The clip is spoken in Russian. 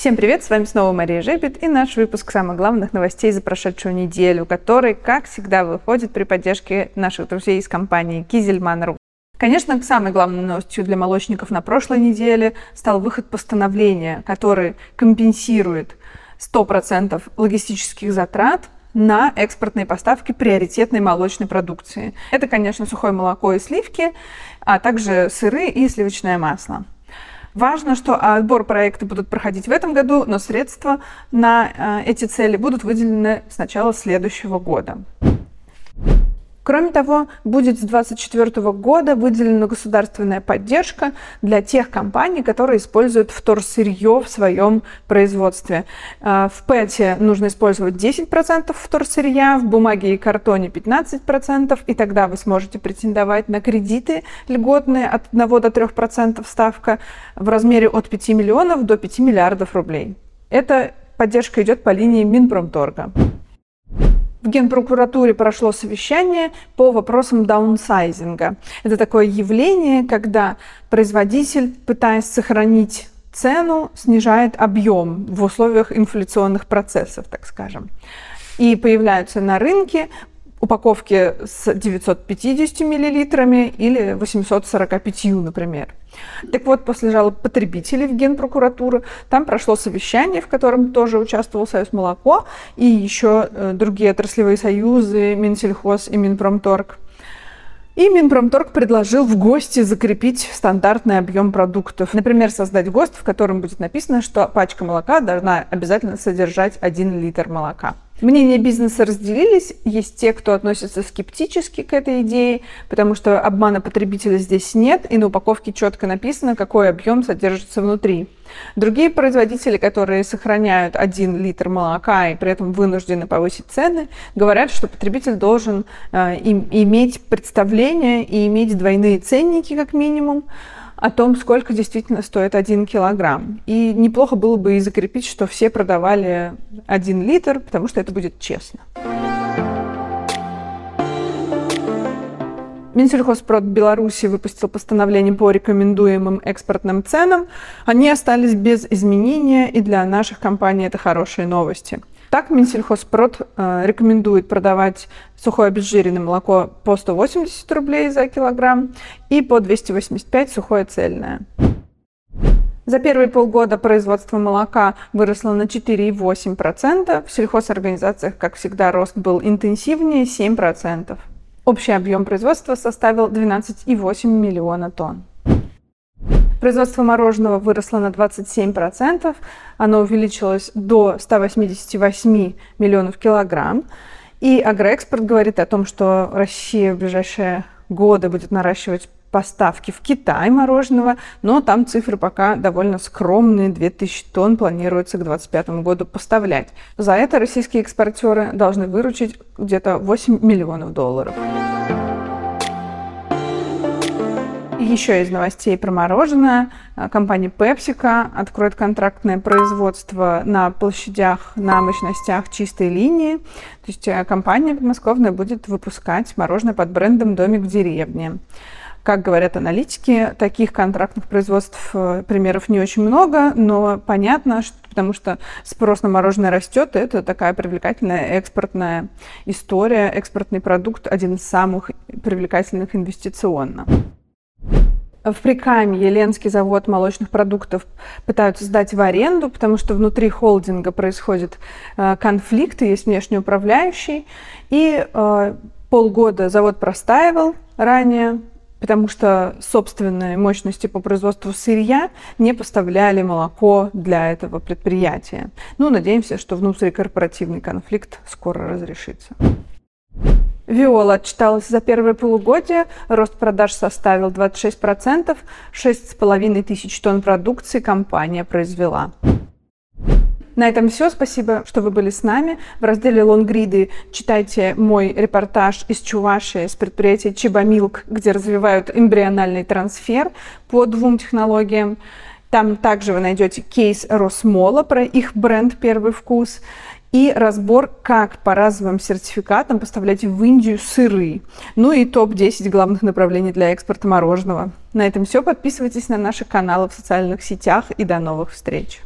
Всем привет, с вами снова Мария Жебет и наш выпуск самых главных новостей за прошедшую неделю, который, как всегда, выходит при поддержке наших друзей из компании Кизельман.ру. Конечно, самой главной новостью для молочников на прошлой неделе стал выход постановления, который компенсирует 100% логистических затрат на экспортные поставки приоритетной молочной продукции. Это, конечно, сухое молоко и сливки, а также сыры и сливочное масло. Важно, что отбор проекта будут проходить в этом году, но средства на э, эти цели будут выделены с начала следующего года. Кроме того, будет с 2024 года выделена государственная поддержка для тех компаний, которые используют вторсырье в своем производстве. А, в ПЭТе нужно использовать 10% вторсырья, в бумаге и картоне 15%, и тогда вы сможете претендовать на кредиты льготные от 1 до 3% ставка в размере от 5 миллионов до 5 миллиардов рублей. Эта поддержка идет по линии Минпромторга. В Генпрокуратуре прошло совещание по вопросам даунсайзинга. Это такое явление, когда производитель, пытаясь сохранить цену, снижает объем в условиях инфляционных процессов, так скажем. И появляются на рынке упаковки с 950 миллилитрами или 845, например. Так вот, после жалоб потребителей в Генпрокуратуру, там прошло совещание, в котором тоже участвовал Союз молоко и еще э, другие отраслевые союзы, Минсельхоз и Минпромторг. И Минпромторг предложил в ГОСТе закрепить стандартный объем продуктов. Например, создать ГОСТ, в котором будет написано, что пачка молока должна обязательно содержать 1 литр молока. Мнения бизнеса разделились. Есть те, кто относится скептически к этой идее, потому что обмана потребителя здесь нет, и на упаковке четко написано, какой объем содержится внутри. Другие производители, которые сохраняют 1 литр молока и при этом вынуждены повысить цены, говорят, что потребитель должен э, иметь представление и иметь двойные ценники как минимум, о том, сколько действительно стоит один килограмм. И неплохо было бы и закрепить, что все продавали один литр, потому что это будет честно. Минсельхозпрод Беларуси выпустил постановление по рекомендуемым экспортным ценам. Они остались без изменения, и для наших компаний это хорошие новости. Так Минсельхозпрод э, рекомендует продавать сухое обезжиренное молоко по 180 рублей за килограмм и по 285 сухое цельное. За первые полгода производство молока выросло на 4,8%. В сельхозорганизациях, как всегда, рост был интенсивнее – 7%. Общий объем производства составил 12,8 миллиона тонн. Производство мороженого выросло на 27%, оно увеличилось до 188 миллионов килограмм. И агроэкспорт говорит о том, что Россия в ближайшие годы будет наращивать поставки в Китай мороженого, но там цифры пока довольно скромные, 2000 тонн планируется к 2025 году поставлять. За это российские экспортеры должны выручить где-то 8 миллионов долларов. Еще из новостей про мороженое. А, компания PepsiCo откроет контрактное производство на площадях, на мощностях чистой линии. То есть э, компания подмосковная будет выпускать мороженое под брендом «Домик в деревне». Как говорят аналитики, таких контрактных производств э, примеров не очень много, но понятно, что, потому что спрос на мороженое растет, и это такая привлекательная экспортная история, экспортный продукт, один из самых привлекательных инвестиционно. В Прикамье Ленский завод молочных продуктов пытаются сдать в аренду, потому что внутри холдинга происходит э, конфликт, есть внешний управляющий. И э, полгода завод простаивал ранее, потому что собственные мощности по производству сырья не поставляли молоко для этого предприятия. Ну, надеемся, что внутрикорпоративный конфликт скоро разрешится. Виола отчиталась за первое полугодие, рост продаж составил 26%, 6,5 тысяч тонн продукции компания произвела. На этом все. Спасибо, что вы были с нами. В разделе «Лонгриды» читайте мой репортаж из Чувашии с предприятия Чебамилк, где развивают эмбриональный трансфер по двум технологиям. Там также вы найдете кейс Росмола про их бренд «Первый вкус» и разбор, как по разовым сертификатам поставлять в Индию сыры. Ну и топ-10 главных направлений для экспорта мороженого. На этом все. Подписывайтесь на наши каналы в социальных сетях и до новых встреч.